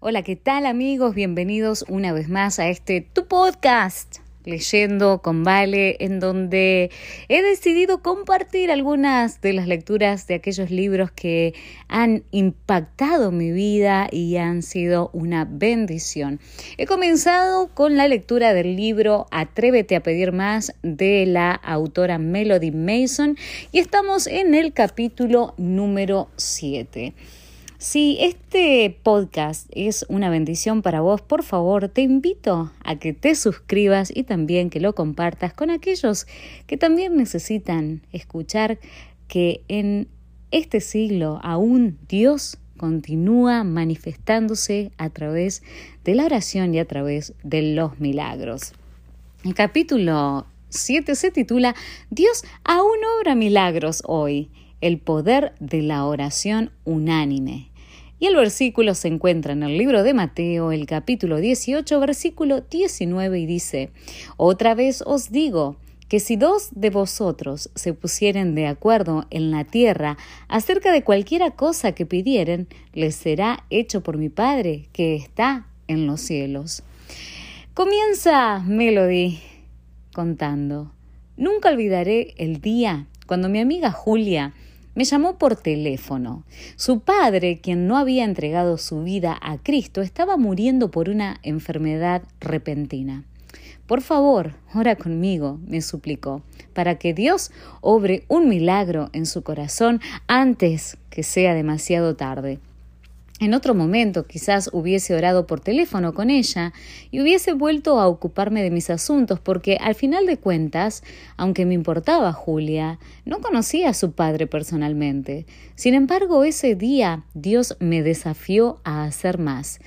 Hola, ¿qué tal amigos? Bienvenidos una vez más a este Tu Podcast, leyendo con Vale, en donde he decidido compartir algunas de las lecturas de aquellos libros que han impactado mi vida y han sido una bendición. He comenzado con la lectura del libro Atrévete a pedir más de la autora Melody Mason y estamos en el capítulo número 7. Si este podcast es una bendición para vos, por favor, te invito a que te suscribas y también que lo compartas con aquellos que también necesitan escuchar que en este siglo aún Dios continúa manifestándose a través de la oración y a través de los milagros. El capítulo 7 se titula Dios aún obra milagros hoy el poder de la oración unánime. Y el versículo se encuentra en el libro de Mateo, el capítulo 18, versículo 19, y dice, Otra vez os digo, que si dos de vosotros se pusieren de acuerdo en la tierra acerca de cualquiera cosa que pidieren, les será hecho por mi Padre que está en los cielos. Comienza Melody contando. Nunca olvidaré el día cuando mi amiga Julia me llamó por teléfono. Su padre, quien no había entregado su vida a Cristo, estaba muriendo por una enfermedad repentina. Por favor, ora conmigo, me suplicó, para que Dios obre un milagro en su corazón antes que sea demasiado tarde. En otro momento quizás hubiese orado por teléfono con ella y hubiese vuelto a ocuparme de mis asuntos porque al final de cuentas, aunque me importaba Julia, no conocía a su padre personalmente. Sin embargo, ese día Dios me desafió a hacer más.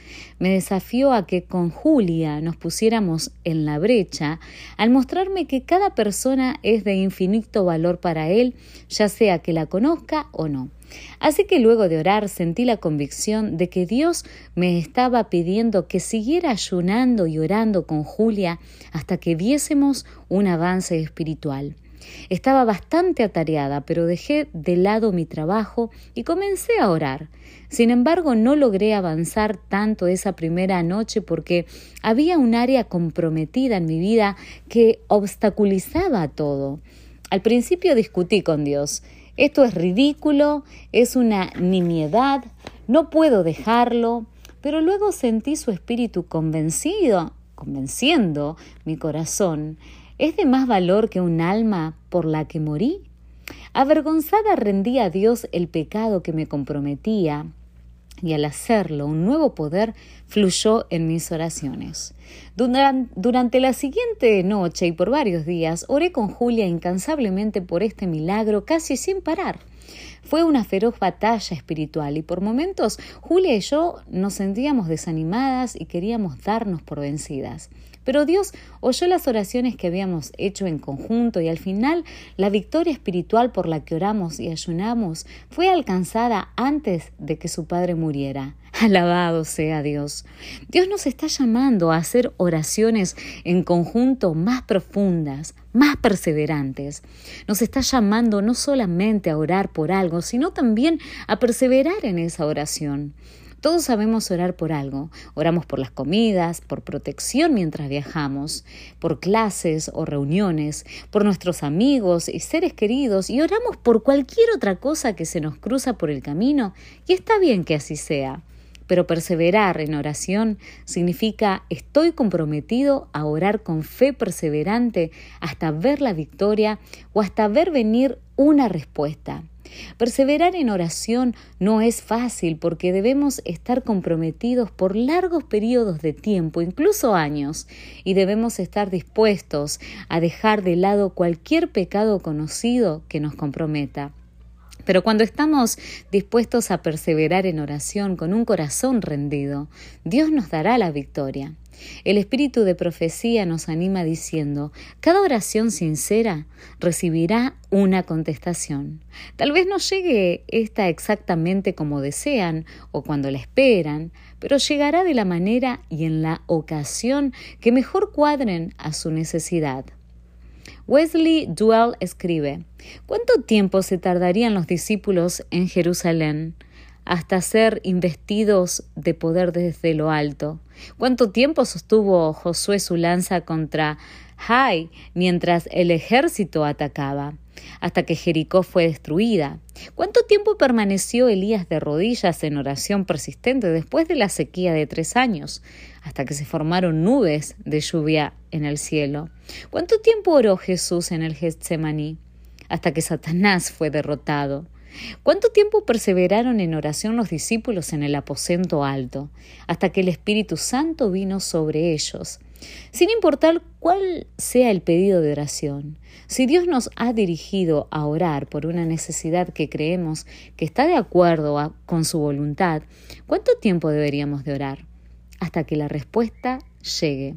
Me desafió a que con Julia nos pusiéramos en la brecha al mostrarme que cada persona es de infinito valor para él, ya sea que la conozca o no. Así que luego de orar sentí la convicción de que Dios me estaba pidiendo que siguiera ayunando y orando con Julia hasta que viésemos un avance espiritual. Estaba bastante atareada, pero dejé de lado mi trabajo y comencé a orar. Sin embargo, no logré avanzar tanto esa primera noche porque había un área comprometida en mi vida que obstaculizaba todo. Al principio discutí con Dios esto es ridículo, es una nimiedad, no puedo dejarlo, pero luego sentí su espíritu convencido, convenciendo mi corazón. ¿Es de más valor que un alma por la que morí? Avergonzada rendí a Dios el pecado que me comprometía, y al hacerlo un nuevo poder fluyó en mis oraciones. Durante la siguiente noche y por varios días oré con Julia incansablemente por este milagro casi sin parar. Fue una feroz batalla espiritual y por momentos Julia y yo nos sentíamos desanimadas y queríamos darnos por vencidas. Pero Dios oyó las oraciones que habíamos hecho en conjunto y al final la victoria espiritual por la que oramos y ayunamos fue alcanzada antes de que su Padre muriera. Alabado sea Dios. Dios nos está llamando a hacer oraciones en conjunto más profundas, más perseverantes. Nos está llamando no solamente a orar por algo, sino también a perseverar en esa oración. Todos sabemos orar por algo. Oramos por las comidas, por protección mientras viajamos, por clases o reuniones, por nuestros amigos y seres queridos y oramos por cualquier otra cosa que se nos cruza por el camino y está bien que así sea. Pero perseverar en oración significa estoy comprometido a orar con fe perseverante hasta ver la victoria o hasta ver venir una respuesta. Perseverar en oración no es fácil porque debemos estar comprometidos por largos periodos de tiempo, incluso años, y debemos estar dispuestos a dejar de lado cualquier pecado conocido que nos comprometa. Pero cuando estamos dispuestos a perseverar en oración con un corazón rendido, Dios nos dará la victoria. El espíritu de profecía nos anima diciendo, cada oración sincera recibirá una contestación. Tal vez no llegue esta exactamente como desean o cuando la esperan, pero llegará de la manera y en la ocasión que mejor cuadren a su necesidad. Wesley Duell escribe, ¿Cuánto tiempo se tardarían los discípulos en Jerusalén? hasta ser investidos de poder desde lo alto. ¿Cuánto tiempo sostuvo Josué su lanza contra Jai mientras el ejército atacaba? Hasta que Jericó fue destruida. ¿Cuánto tiempo permaneció Elías de rodillas en oración persistente después de la sequía de tres años? Hasta que se formaron nubes de lluvia en el cielo. ¿Cuánto tiempo oró Jesús en el Getsemaní? Hasta que Satanás fue derrotado. ¿Cuánto tiempo perseveraron en oración los discípulos en el aposento alto? Hasta que el Espíritu Santo vino sobre ellos sin importar cuál sea el pedido de oración. Si Dios nos ha dirigido a orar por una necesidad que creemos que está de acuerdo con su voluntad, ¿cuánto tiempo deberíamos de orar? Hasta que la respuesta llegue.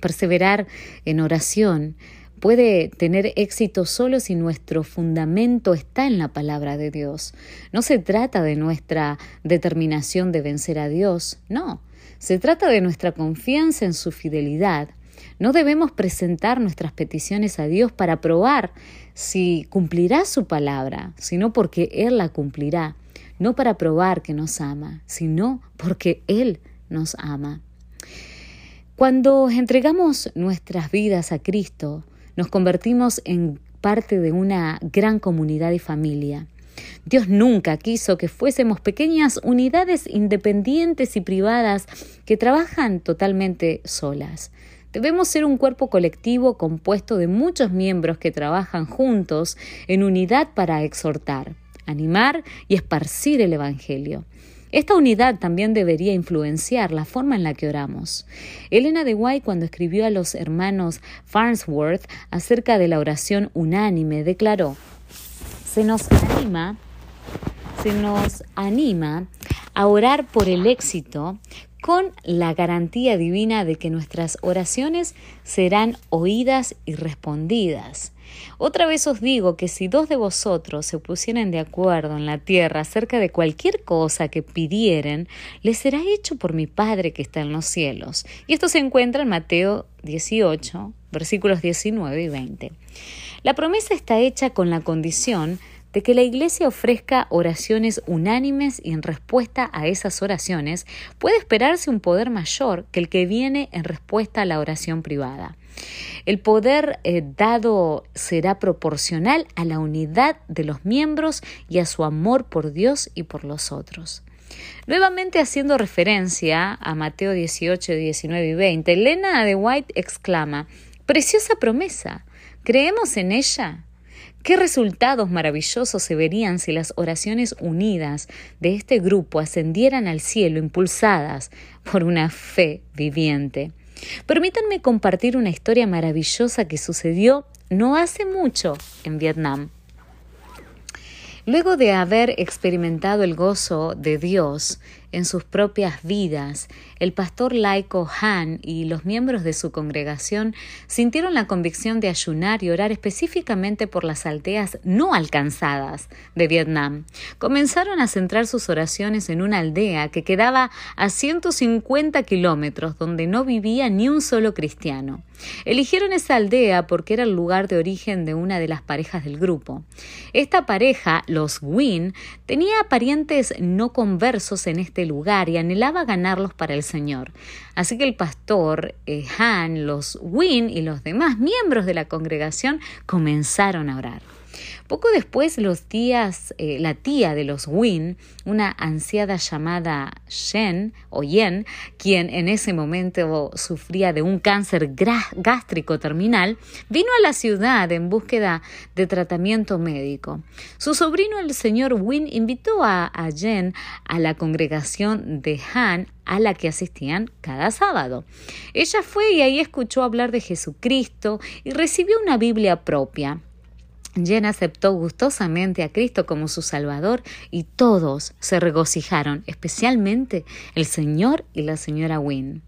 Perseverar en oración puede tener éxito solo si nuestro fundamento está en la palabra de Dios. No se trata de nuestra determinación de vencer a Dios, no. Se trata de nuestra confianza en su fidelidad. No debemos presentar nuestras peticiones a Dios para probar si cumplirá su palabra, sino porque Él la cumplirá, no para probar que nos ama, sino porque Él nos ama. Cuando entregamos nuestras vidas a Cristo, nos convertimos en parte de una gran comunidad y familia. Dios nunca quiso que fuésemos pequeñas unidades independientes y privadas que trabajan totalmente solas. Debemos ser un cuerpo colectivo compuesto de muchos miembros que trabajan juntos en unidad para exhortar, animar y esparcir el Evangelio. Esta unidad también debería influenciar la forma en la que oramos. Elena de White, cuando escribió a los hermanos Farnsworth acerca de la oración unánime, declaró: Se nos anima se nos anima a orar por el éxito con la garantía divina de que nuestras oraciones serán oídas y respondidas. Otra vez os digo que si dos de vosotros se pusieren de acuerdo en la tierra acerca de cualquier cosa que pidieren, les será hecho por mi Padre que está en los cielos. Y esto se encuentra en Mateo 18, versículos 19 y 20. La promesa está hecha con la condición de que la Iglesia ofrezca oraciones unánimes y en respuesta a esas oraciones puede esperarse un poder mayor que el que viene en respuesta a la oración privada. El poder eh, dado será proporcional a la unidad de los miembros y a su amor por Dios y por los otros. Nuevamente haciendo referencia a Mateo 18, 19 y 20, Elena de White exclama, Preciosa promesa, ¿creemos en ella? ¿Qué resultados maravillosos se verían si las oraciones unidas de este grupo ascendieran al cielo impulsadas por una fe viviente? Permítanme compartir una historia maravillosa que sucedió no hace mucho en Vietnam. Luego de haber experimentado el gozo de Dios en sus propias vidas, el pastor laico Han y los miembros de su congregación sintieron la convicción de ayunar y orar específicamente por las aldeas no alcanzadas de Vietnam. Comenzaron a centrar sus oraciones en una aldea que quedaba a 150 kilómetros donde no vivía ni un solo cristiano. Eligieron esa aldea porque era el lugar de origen de una de las parejas del grupo. Esta pareja, los Wynn, tenía parientes no conversos en este lugar y anhelaba ganarlos para el Señor. Así que el pastor eh, Han, los Win y los demás miembros de la congregación comenzaron a orar. Poco después, los días, eh, la tía de los Win, una anciada llamada Shen o Yen, quien en ese momento sufría de un cáncer gástrico terminal, vino a la ciudad en búsqueda de tratamiento médico. Su sobrino, el señor Win, invitó a, a Yen a la congregación de Han a la que asistían cada sábado. Ella fue y ahí escuchó hablar de Jesucristo y recibió una Biblia propia. Jen aceptó gustosamente a Cristo como su Salvador y todos se regocijaron, especialmente el señor y la señora Wynne.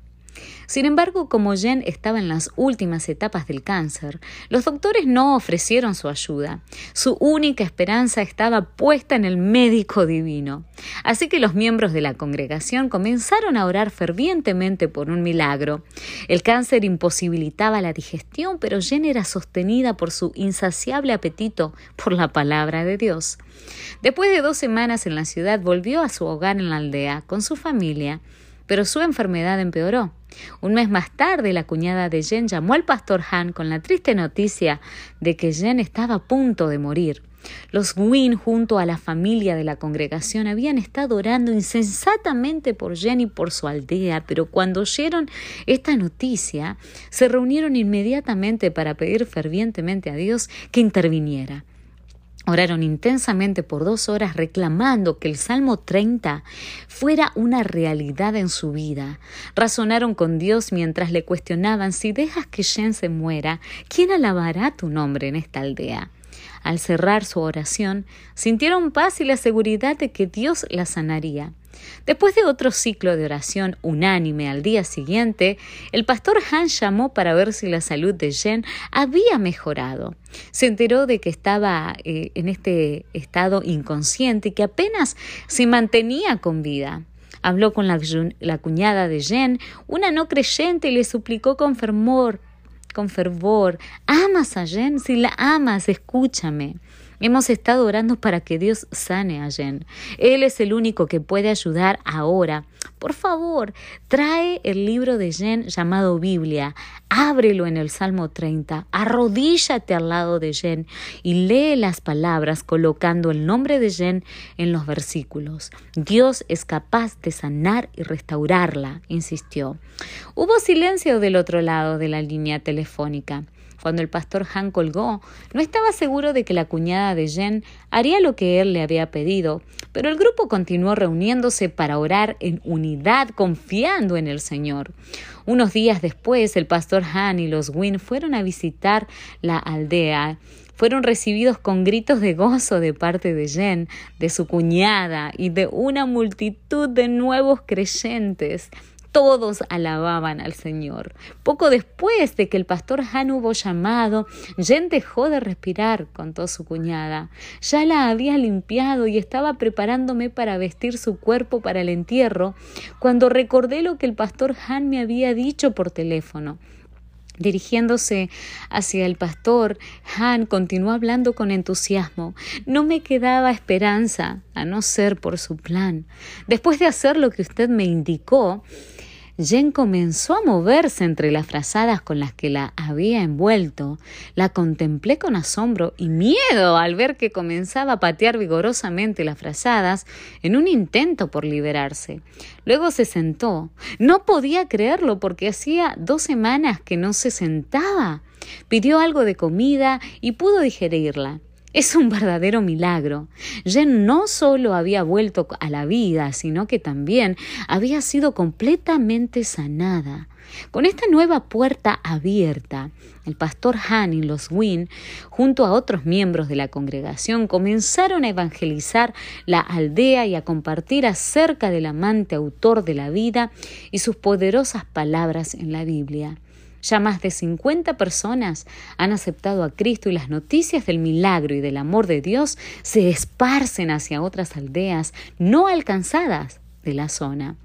Sin embargo, como Jen estaba en las últimas etapas del cáncer, los doctores no ofrecieron su ayuda. Su única esperanza estaba puesta en el médico divino. Así que los miembros de la congregación comenzaron a orar fervientemente por un milagro. El cáncer imposibilitaba la digestión, pero Jen era sostenida por su insaciable apetito por la palabra de Dios. Después de dos semanas en la ciudad, volvió a su hogar en la aldea con su familia pero su enfermedad empeoró. Un mes más tarde, la cuñada de Jen llamó al pastor Han con la triste noticia de que Jen estaba a punto de morir. Los Wynne, junto a la familia de la congregación, habían estado orando insensatamente por Jen y por su aldea, pero cuando oyeron esta noticia, se reunieron inmediatamente para pedir fervientemente a Dios que interviniera. Oraron intensamente por dos horas reclamando que el Salmo 30 fuera una realidad en su vida. Razonaron con Dios mientras le cuestionaban si dejas que Jen se muera, ¿quién alabará tu nombre en esta aldea? Al cerrar su oración, sintieron paz y la seguridad de que Dios la sanaría. Después de otro ciclo de oración unánime al día siguiente, el pastor Han llamó para ver si la salud de Jen había mejorado. Se enteró de que estaba eh, en este estado inconsciente y que apenas se mantenía con vida. Habló con la, la cuñada de Jen, una no creyente, y le suplicó con fervor, con fervor, ¿amas a Jen? Si la amas, escúchame. Hemos estado orando para que Dios sane a Jen. Él es el único que puede ayudar ahora. Por favor, trae el libro de Jen llamado Biblia, ábrelo en el Salmo 30, arrodíllate al lado de Jen y lee las palabras colocando el nombre de Jen en los versículos. Dios es capaz de sanar y restaurarla, insistió. Hubo silencio del otro lado de la línea telefónica. Cuando el pastor Han colgó, no estaba seguro de que la cuñada de Jen haría lo que él le había pedido, pero el grupo continuó reuniéndose para orar en unidad, confiando en el Señor. Unos días después, el pastor Han y los Wynne fueron a visitar la aldea fueron recibidos con gritos de gozo de parte de Jen, de su cuñada y de una multitud de nuevos creyentes todos alababan al Señor. Poco después de que el pastor Han hubo llamado, Jen dejó de respirar, contó su cuñada. Ya la había limpiado y estaba preparándome para vestir su cuerpo para el entierro, cuando recordé lo que el pastor Han me había dicho por teléfono. Dirigiéndose hacia el pastor, Han continuó hablando con entusiasmo. No me quedaba esperanza, a no ser por su plan. Después de hacer lo que usted me indicó, Jen comenzó a moverse entre las frazadas con las que la había envuelto. La contemplé con asombro y miedo al ver que comenzaba a patear vigorosamente las frazadas en un intento por liberarse. Luego se sentó. No podía creerlo porque hacía dos semanas que no se sentaba. Pidió algo de comida y pudo digerirla. Es un verdadero milagro. Jen no solo había vuelto a la vida, sino que también había sido completamente sanada. Con esta nueva puerta abierta, el pastor Han y los Wynne, junto a otros miembros de la congregación, comenzaron a evangelizar la aldea y a compartir acerca del amante autor de la vida y sus poderosas palabras en la Biblia. Ya más de 50 personas han aceptado a Cristo y las noticias del milagro y del amor de Dios se esparcen hacia otras aldeas no alcanzadas de la zona.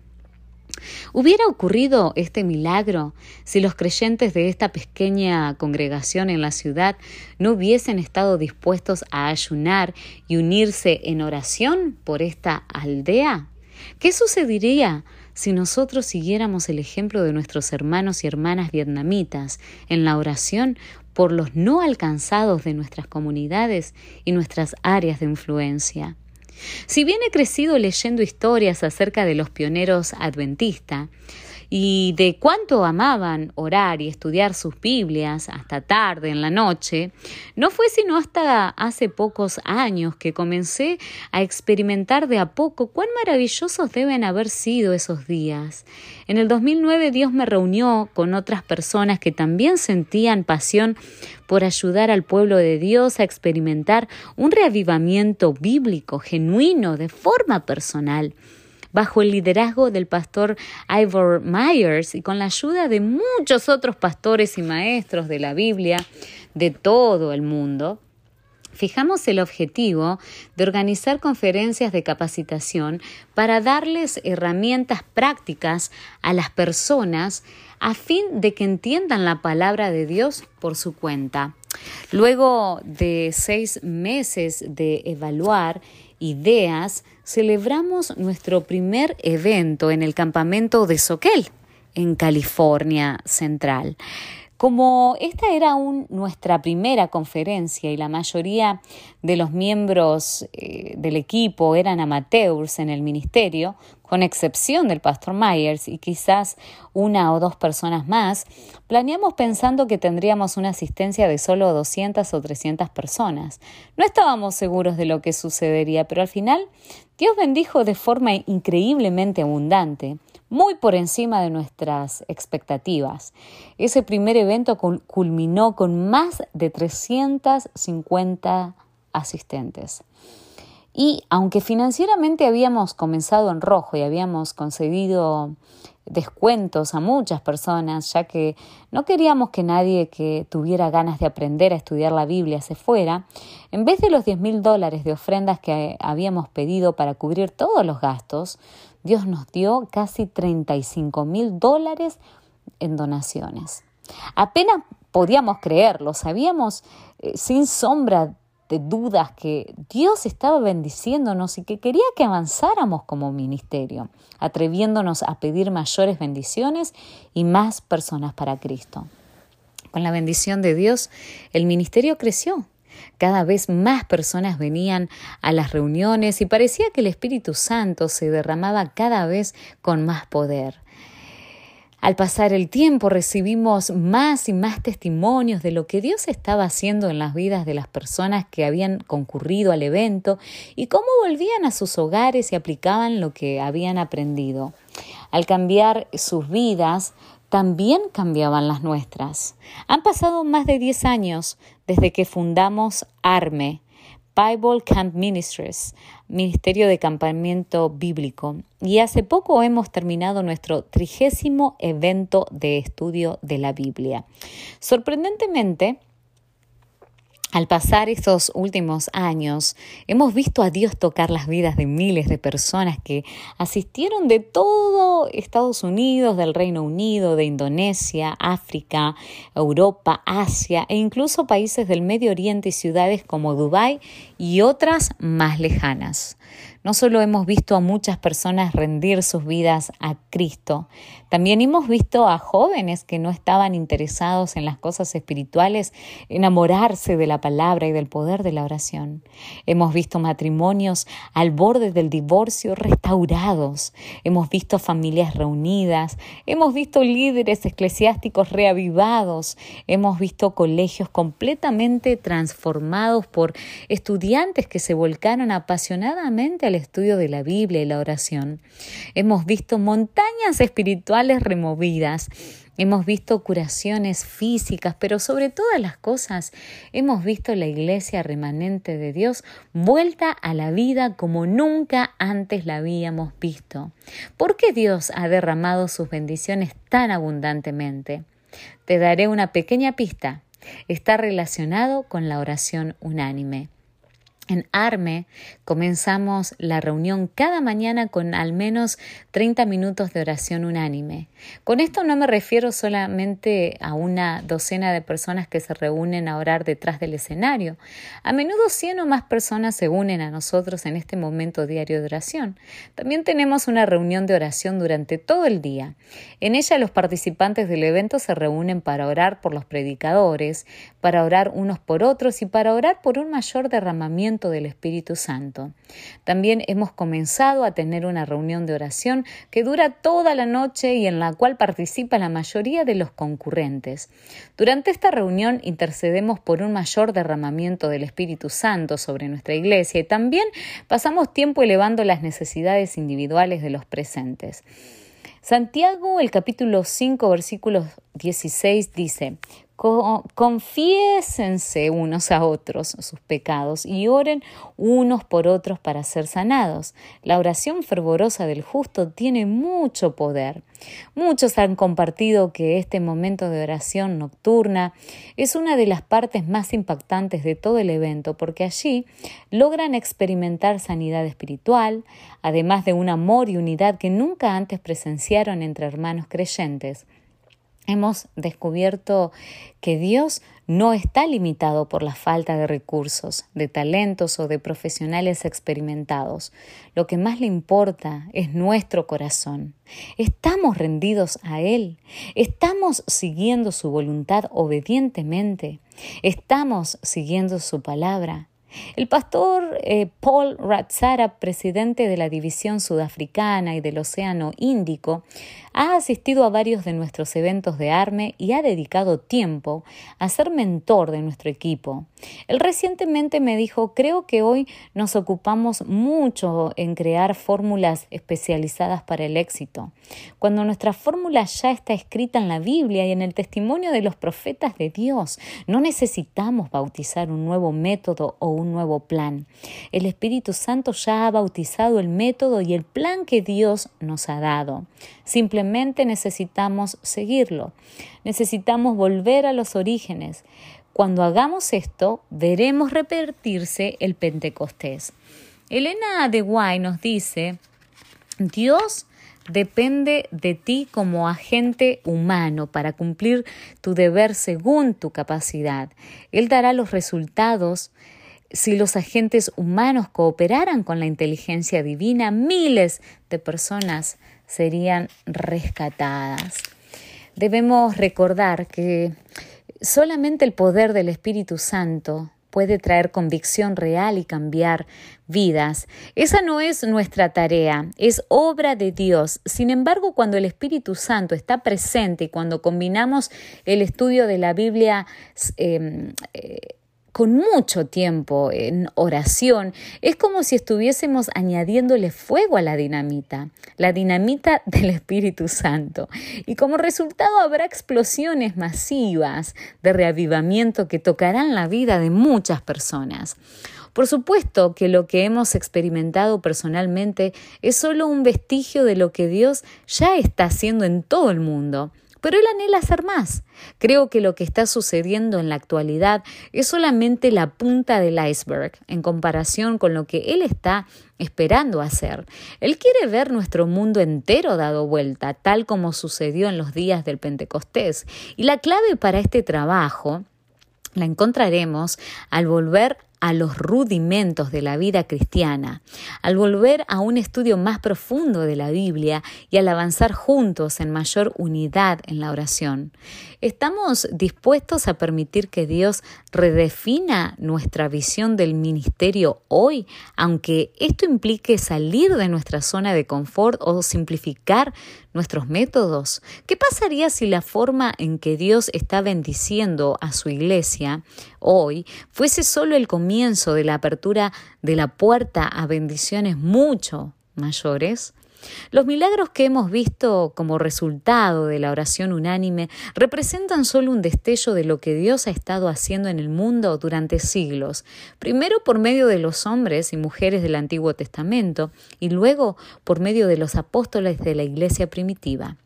¿Hubiera ocurrido este milagro si los creyentes de esta pequeña congregación en la ciudad no hubiesen estado dispuestos a ayunar y unirse en oración por esta aldea? ¿Qué sucedería si nosotros siguiéramos el ejemplo de nuestros hermanos y hermanas vietnamitas en la oración por los no alcanzados de nuestras comunidades y nuestras áreas de influencia. Si bien he crecido leyendo historias acerca de los pioneros adventistas, y de cuánto amaban orar y estudiar sus Biblias hasta tarde en la noche, no fue sino hasta hace pocos años que comencé a experimentar de a poco cuán maravillosos deben haber sido esos días. En el 2009 Dios me reunió con otras personas que también sentían pasión por ayudar al pueblo de Dios a experimentar un reavivamiento bíblico genuino de forma personal. Bajo el liderazgo del pastor Ivor Myers y con la ayuda de muchos otros pastores y maestros de la Biblia de todo el mundo, fijamos el objetivo de organizar conferencias de capacitación para darles herramientas prácticas a las personas a fin de que entiendan la palabra de Dios por su cuenta. Luego de seis meses de evaluar ideas, celebramos nuestro primer evento en el campamento de Soquel, en California Central. Como esta era nuestra primera conferencia y la mayoría de los miembros eh, del equipo eran amateurs en el ministerio, con excepción del pastor Myers y quizás una o dos personas más, planeamos pensando que tendríamos una asistencia de solo 200 o 300 personas. No estábamos seguros de lo que sucedería, pero al final Dios bendijo de forma increíblemente abundante muy por encima de nuestras expectativas. Ese primer evento culminó con más de 350 asistentes. Y aunque financieramente habíamos comenzado en rojo y habíamos concedido descuentos a muchas personas, ya que no queríamos que nadie que tuviera ganas de aprender a estudiar la Biblia se fuera, en vez de los 10 mil dólares de ofrendas que habíamos pedido para cubrir todos los gastos, Dios nos dio casi 35 mil dólares en donaciones. Apenas podíamos creerlo, sabíamos eh, sin sombra de dudas que Dios estaba bendiciéndonos y que quería que avanzáramos como ministerio, atreviéndonos a pedir mayores bendiciones y más personas para Cristo. Con la bendición de Dios, el ministerio creció cada vez más personas venían a las reuniones y parecía que el Espíritu Santo se derramaba cada vez con más poder. Al pasar el tiempo recibimos más y más testimonios de lo que Dios estaba haciendo en las vidas de las personas que habían concurrido al evento y cómo volvían a sus hogares y aplicaban lo que habían aprendido. Al cambiar sus vidas, también cambiaban las nuestras. Han pasado más de 10 años desde que fundamos ARME, Bible Camp Ministries, Ministerio de Campamento Bíblico, y hace poco hemos terminado nuestro trigésimo evento de estudio de la Biblia. Sorprendentemente, al pasar estos últimos años, hemos visto a Dios tocar las vidas de miles de personas que asistieron de todo Estados Unidos, del Reino Unido, de Indonesia, África, Europa, Asia e incluso países del Medio Oriente y ciudades como Dubái y otras más lejanas. No solo hemos visto a muchas personas rendir sus vidas a Cristo, también hemos visto a jóvenes que no estaban interesados en las cosas espirituales enamorarse de la palabra y del poder de la oración. Hemos visto matrimonios al borde del divorcio restaurados. Hemos visto familias reunidas. Hemos visto líderes eclesiásticos reavivados. Hemos visto colegios completamente transformados por estudiantes que se volcaron apasionadamente al estudio de la Biblia y la oración. Hemos visto montañas espirituales removidas. Hemos visto curaciones físicas, pero sobre todas las cosas hemos visto la iglesia remanente de Dios vuelta a la vida como nunca antes la habíamos visto. ¿Por qué Dios ha derramado sus bendiciones tan abundantemente? Te daré una pequeña pista. Está relacionado con la oración unánime. En ARME comenzamos la reunión cada mañana con al menos 30 minutos de oración unánime. Con esto no me refiero solamente a una docena de personas que se reúnen a orar detrás del escenario. A menudo 100 o más personas se unen a nosotros en este momento diario de oración. También tenemos una reunión de oración durante todo el día. En ella los participantes del evento se reúnen para orar por los predicadores, para orar unos por otros y para orar por un mayor derramamiento del Espíritu Santo. También hemos comenzado a tener una reunión de oración que dura toda la noche y en la cual participa la mayoría de los concurrentes. Durante esta reunión intercedemos por un mayor derramamiento del Espíritu Santo sobre nuestra iglesia y también pasamos tiempo elevando las necesidades individuales de los presentes. Santiago, el capítulo 5, versículo 16 dice, confiésense unos a otros sus pecados y oren unos por otros para ser sanados. La oración fervorosa del justo tiene mucho poder. Muchos han compartido que este momento de oración nocturna es una de las partes más impactantes de todo el evento porque allí logran experimentar sanidad espiritual, además de un amor y unidad que nunca antes presenciaron entre hermanos creyentes. Hemos descubierto que Dios no está limitado por la falta de recursos, de talentos o de profesionales experimentados. Lo que más le importa es nuestro corazón. Estamos rendidos a Él. Estamos siguiendo su voluntad obedientemente. Estamos siguiendo su palabra. El pastor eh, Paul Ratzara, presidente de la División Sudafricana y del Océano Índico, ha asistido a varios de nuestros eventos de ARME y ha dedicado tiempo a ser mentor de nuestro equipo. Él recientemente me dijo, creo que hoy nos ocupamos mucho en crear fórmulas especializadas para el éxito, cuando nuestra fórmula ya está escrita en la Biblia y en el testimonio de los profetas de Dios. No necesitamos bautizar un nuevo método o un nuevo plan. El Espíritu Santo ya ha bautizado el método y el plan que Dios nos ha dado. Simplemente necesitamos seguirlo. Necesitamos volver a los orígenes. Cuando hagamos esto, veremos repetirse el Pentecostés. Elena de Guay nos dice, Dios depende de ti como agente humano para cumplir tu deber según tu capacidad. Él dará los resultados si los agentes humanos cooperaran con la inteligencia divina, miles de personas serían rescatadas. Debemos recordar que solamente el poder del Espíritu Santo puede traer convicción real y cambiar vidas. Esa no es nuestra tarea, es obra de Dios. Sin embargo, cuando el Espíritu Santo está presente y cuando combinamos el estudio de la Biblia, eh, eh, con mucho tiempo en oración, es como si estuviésemos añadiéndole fuego a la dinamita, la dinamita del Espíritu Santo. Y como resultado habrá explosiones masivas de reavivamiento que tocarán la vida de muchas personas. Por supuesto que lo que hemos experimentado personalmente es solo un vestigio de lo que Dios ya está haciendo en todo el mundo pero él anhela hacer más. Creo que lo que está sucediendo en la actualidad es solamente la punta del iceberg en comparación con lo que él está esperando hacer. Él quiere ver nuestro mundo entero dado vuelta, tal como sucedió en los días del Pentecostés. Y la clave para este trabajo la encontraremos al volver a los rudimentos de la vida cristiana, al volver a un estudio más profundo de la Biblia y al avanzar juntos en mayor unidad en la oración. ¿Estamos dispuestos a permitir que Dios redefina nuestra visión del ministerio hoy, aunque esto implique salir de nuestra zona de confort o simplificar nuestros métodos? ¿Qué pasaría si la forma en que Dios está bendiciendo a su iglesia hoy fuese solo el comienzo de la apertura de la puerta a bendiciones mucho mayores? Los milagros que hemos visto como resultado de la oración unánime representan solo un destello de lo que Dios ha estado haciendo en el mundo durante siglos, primero por medio de los hombres y mujeres del Antiguo Testamento y luego por medio de los apóstoles de la Iglesia primitiva.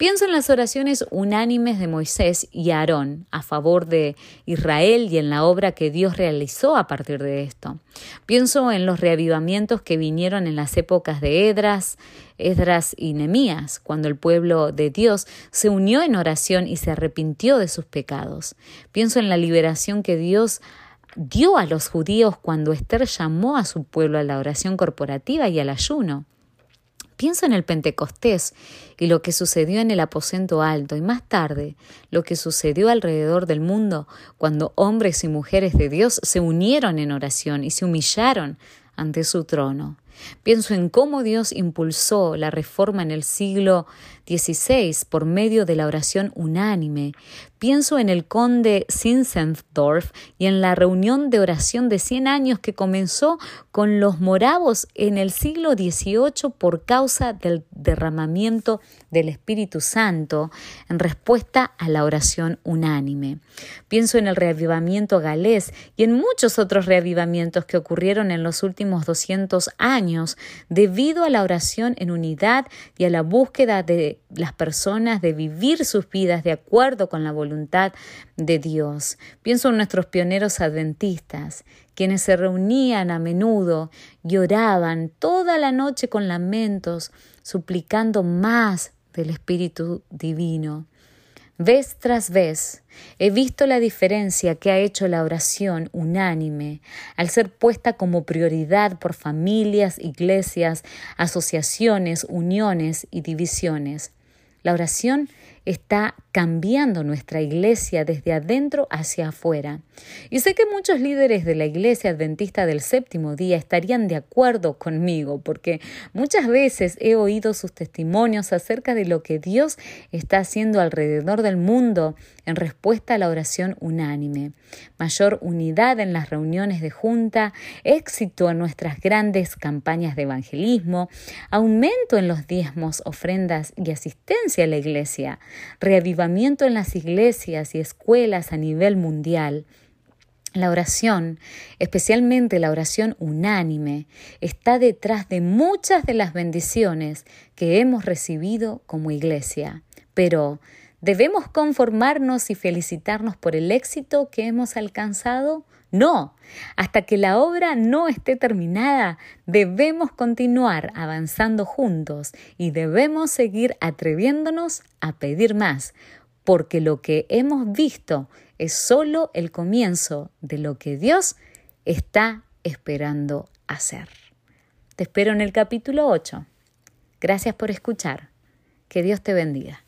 Pienso en las oraciones unánimes de Moisés y Aarón a favor de Israel y en la obra que Dios realizó a partir de esto. Pienso en los reavivamientos que vinieron en las épocas de Edras, Esdras y Nemías, cuando el pueblo de Dios se unió en oración y se arrepintió de sus pecados. Pienso en la liberación que Dios dio a los judíos cuando Esther llamó a su pueblo a la oración corporativa y al ayuno. Pienso en el Pentecostés y lo que sucedió en el aposento alto y más tarde lo que sucedió alrededor del mundo cuando hombres y mujeres de Dios se unieron en oración y se humillaron ante su trono. Pienso en cómo Dios impulsó la reforma en el siglo XVI por medio de la oración unánime. Pienso en el conde Zinzendorf y en la reunión de oración de 100 años que comenzó con los moravos en el siglo XVIII por causa del derramamiento del Espíritu Santo en respuesta a la oración unánime. Pienso en el reavivamiento galés y en muchos otros reavivamientos que ocurrieron en los últimos 200 debido a la oración en unidad y a la búsqueda de las personas de vivir sus vidas de acuerdo con la voluntad de Dios. Pienso en nuestros pioneros adventistas, quienes se reunían a menudo y oraban toda la noche con lamentos, suplicando más del Espíritu Divino. Vez tras vez he visto la diferencia que ha hecho la oración unánime al ser puesta como prioridad por familias, iglesias, asociaciones, uniones y divisiones. La oración está cambiando nuestra iglesia desde adentro hacia afuera. Y sé que muchos líderes de la iglesia adventista del séptimo día estarían de acuerdo conmigo, porque muchas veces he oído sus testimonios acerca de lo que Dios está haciendo alrededor del mundo en respuesta a la oración unánime. Mayor unidad en las reuniones de junta, éxito en nuestras grandes campañas de evangelismo, aumento en los diezmos, ofrendas y asistencia a la iglesia reavivamiento en las iglesias y escuelas a nivel mundial. La oración, especialmente la oración unánime, está detrás de muchas de las bendiciones que hemos recibido como iglesia. Pero, ¿debemos conformarnos y felicitarnos por el éxito que hemos alcanzado? No, hasta que la obra no esté terminada, debemos continuar avanzando juntos y debemos seguir atreviéndonos a pedir más, porque lo que hemos visto es solo el comienzo de lo que Dios está esperando hacer. Te espero en el capítulo 8. Gracias por escuchar. Que Dios te bendiga.